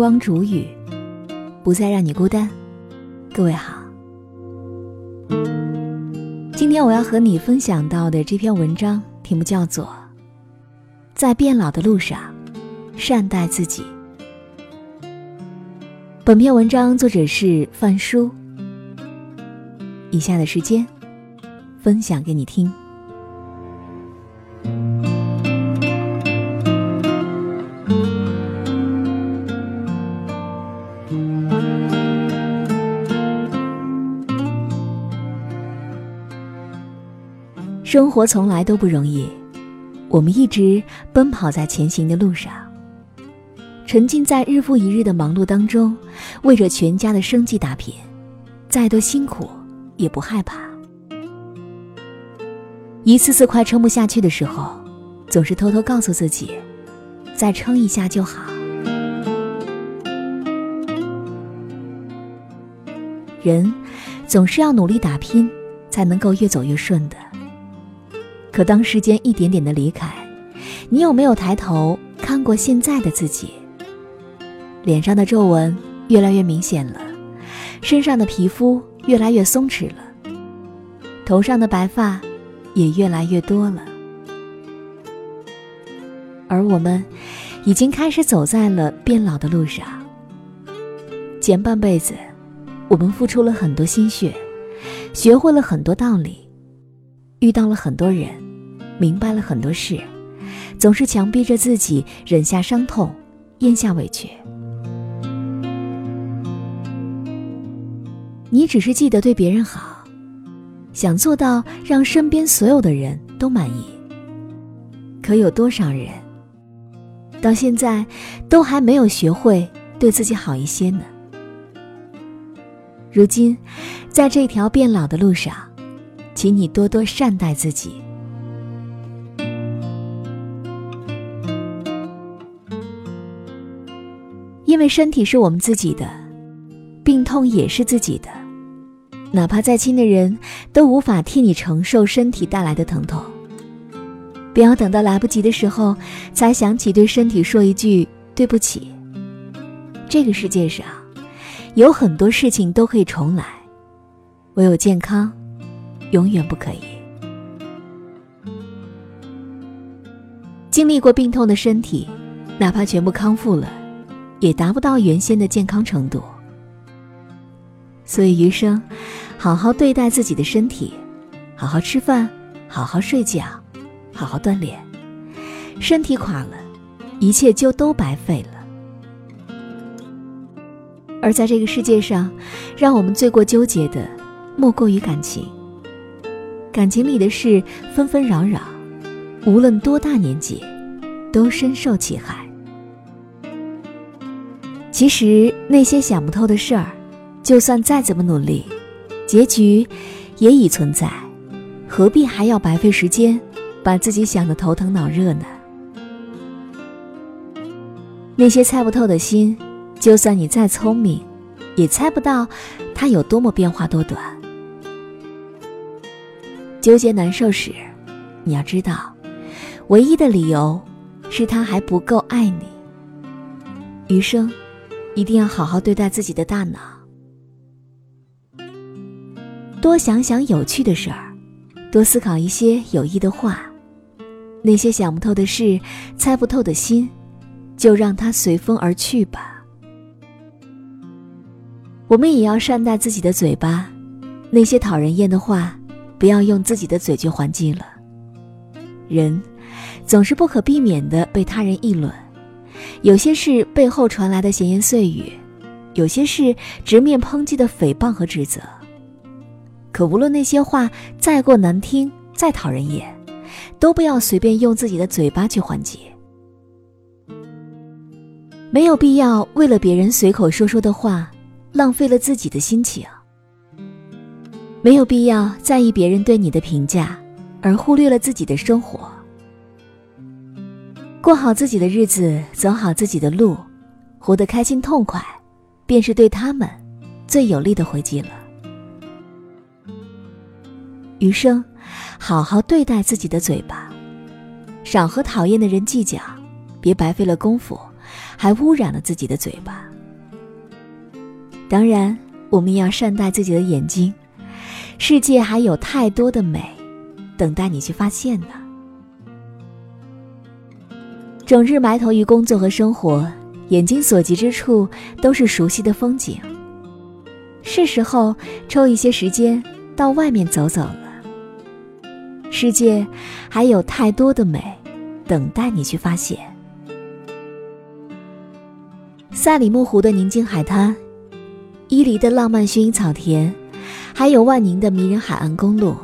光煮雨，不再让你孤单。各位好，今天我要和你分享到的这篇文章题目叫做《在变老的路上，善待自己》。本篇文章作者是范叔。以下的时间，分享给你听。生活从来都不容易，我们一直奔跑在前行的路上，沉浸在日复一日的忙碌当中，为着全家的生计打拼，再多辛苦也不害怕。一次次快撑不下去的时候，总是偷偷告诉自己，再撑一下就好。人总是要努力打拼，才能够越走越顺的。可当时间一点点的离开，你有没有抬头看过现在的自己？脸上的皱纹越来越明显了，身上的皮肤越来越松弛了，头上的白发也越来越多了。而我们已经开始走在了变老的路上。前半辈子，我们付出了很多心血，学会了很多道理，遇到了很多人。明白了很多事，总是强逼着自己忍下伤痛，咽下委屈。你只是记得对别人好，想做到让身边所有的人都满意。可有多少人到现在都还没有学会对自己好一些呢？如今，在这条变老的路上，请你多多善待自己。因为身体是我们自己的，病痛也是自己的，哪怕再亲的人都无法替你承受身体带来的疼痛。不要等到来不及的时候，才想起对身体说一句对不起。这个世界上，有很多事情都可以重来，唯有健康，永远不可以。经历过病痛的身体，哪怕全部康复了。也达不到原先的健康程度，所以余生，好好对待自己的身体，好好吃饭，好好睡觉，好好锻炼。身体垮了，一切就都白费了。而在这个世界上，让我们最过纠结的，莫过于感情。感情里的事纷纷扰扰，无论多大年纪，都深受其害。其实那些想不透的事儿，就算再怎么努力，结局也已存在，何必还要白费时间，把自己想得头疼脑热呢？那些猜不透的心，就算你再聪明，也猜不到它有多么变化多短。纠结难受时，你要知道，唯一的理由是他还不够爱你。余生。一定要好好对待自己的大脑，多想想有趣的事儿，多思考一些有益的话。那些想不透的事、猜不透的心，就让它随风而去吧。我们也要善待自己的嘴巴，那些讨人厌的话，不要用自己的嘴去还击了。人总是不可避免的被他人议论。有些是背后传来的闲言碎语，有些是直面抨击的诽谤和指责。可无论那些话再过难听、再讨人厌，都不要随便用自己的嘴巴去还击。没有必要为了别人随口说说的话，浪费了自己的心情。没有必要在意别人对你的评价，而忽略了自己的生活。过好自己的日子，走好自己的路，活得开心痛快，便是对他们最有力的回击了。余生，好好对待自己的嘴巴，少和讨厌的人计较，别白费了功夫，还污染了自己的嘴巴。当然，我们也要善待自己的眼睛，世界还有太多的美，等待你去发现呢。整日埋头于工作和生活，眼睛所及之处都是熟悉的风景。是时候抽一些时间到外面走走了。世界还有太多的美，等待你去发现。赛里木湖的宁静海滩，伊犁的浪漫薰衣草田，还有万宁的迷人海岸公路。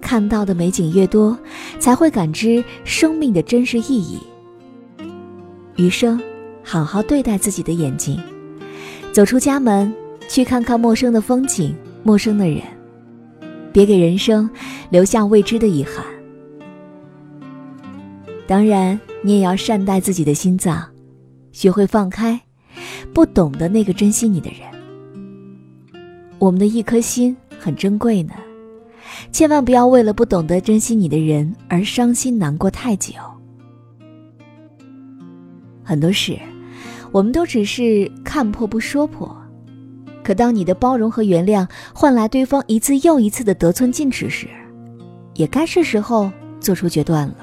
看到的美景越多，才会感知生命的真实意义。余生，好好对待自己的眼睛，走出家门，去看看陌生的风景、陌生的人，别给人生留下未知的遗憾。当然，你也要善待自己的心脏。学会放开，不懂得那个珍惜你的人。我们的一颗心很珍贵呢，千万不要为了不懂得珍惜你的人而伤心难过太久。很多事，我们都只是看破不说破，可当你的包容和原谅换来对方一次又一次的得寸进尺时，也该是时候做出决断了。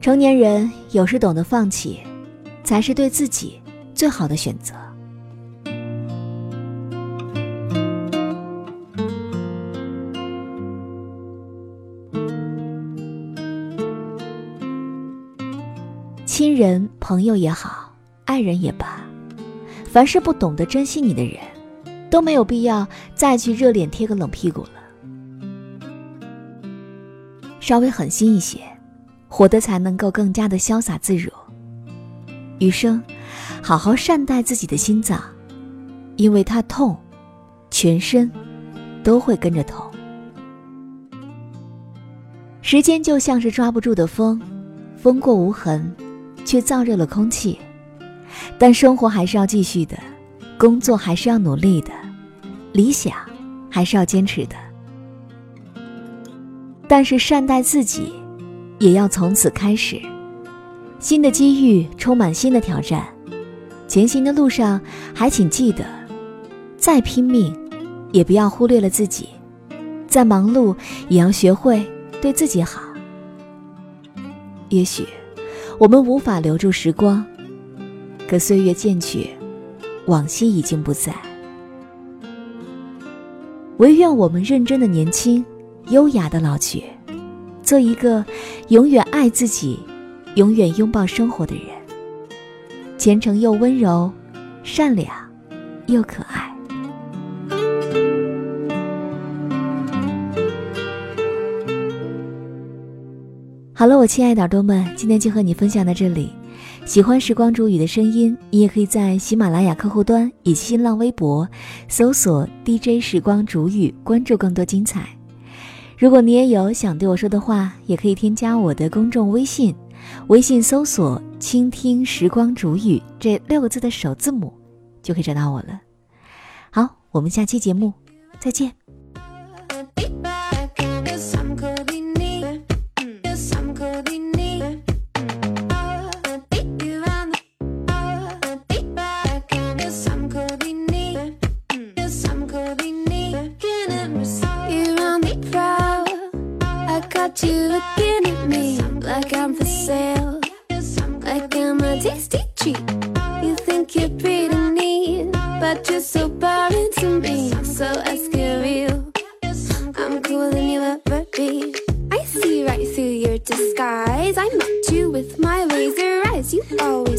成年人有时懂得放弃，才是对自己最好的选择。亲人、朋友也好，爱人也罢，凡是不懂得珍惜你的人，都没有必要再去热脸贴个冷屁股了。稍微狠心一些。活得才能够更加的潇洒自如。余生，好好善待自己的心脏，因为它痛，全身都会跟着痛。时间就像是抓不住的风，风过无痕，却燥热了空气。但生活还是要继续的，工作还是要努力的，理想还是要坚持的。但是善待自己。也要从此开始，新的机遇充满新的挑战，前行的路上还请记得，再拼命，也不要忽略了自己；再忙碌，也要学会对自己好。也许我们无法留住时光，可岁月渐去，往昔已经不在。唯愿我们认真的年轻，优雅的老去。做一个永远爱自己、永远拥抱生活的人，虔诚又温柔，善良又可爱。好了，我亲爱的耳朵们，今天就和你分享到这里。喜欢时光煮雨的声音，你也可以在喜马拉雅客户端以及新浪微博搜索 “DJ 时光煮雨”，关注更多精彩。如果你也有想对我说的话，也可以添加我的公众微信，微信搜索“倾听时光煮雨”这六个字的首字母，就可以找到我了。好，我们下期节目再见。got you looking at me like I'm for sale, like I'm a tasty treat. You think you're pretty neat, but you're so boring to me. So let's get real. I'm cooler than you ever be. I see right through your disguise. I met you with my laser eyes. You always.